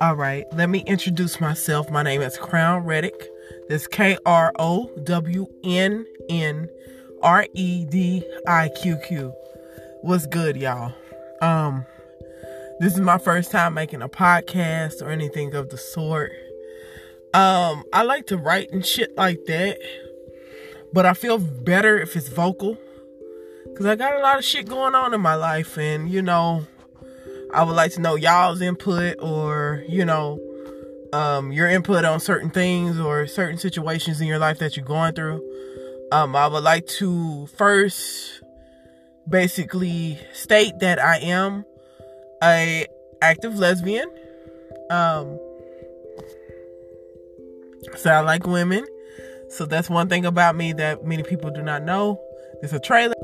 All right, let me introduce myself. My name is Krown Rediqq. That's K R O W N N R E D I Q Q. What's good, y'all? Um, this is my first time making a podcast or anything of the sort. Um, I like to write and shit like that, but I feel better if it's vocal because I got a lot of shit going on in my life, and you know, I would like to know y'all's input or, you know, um, your input on certain things or certain situations in your life that you're going through. Um, I would like to first basically state that I am a active lesbian. Um, so I like women. So that's one thing about me that many people do not know. It's a trailer.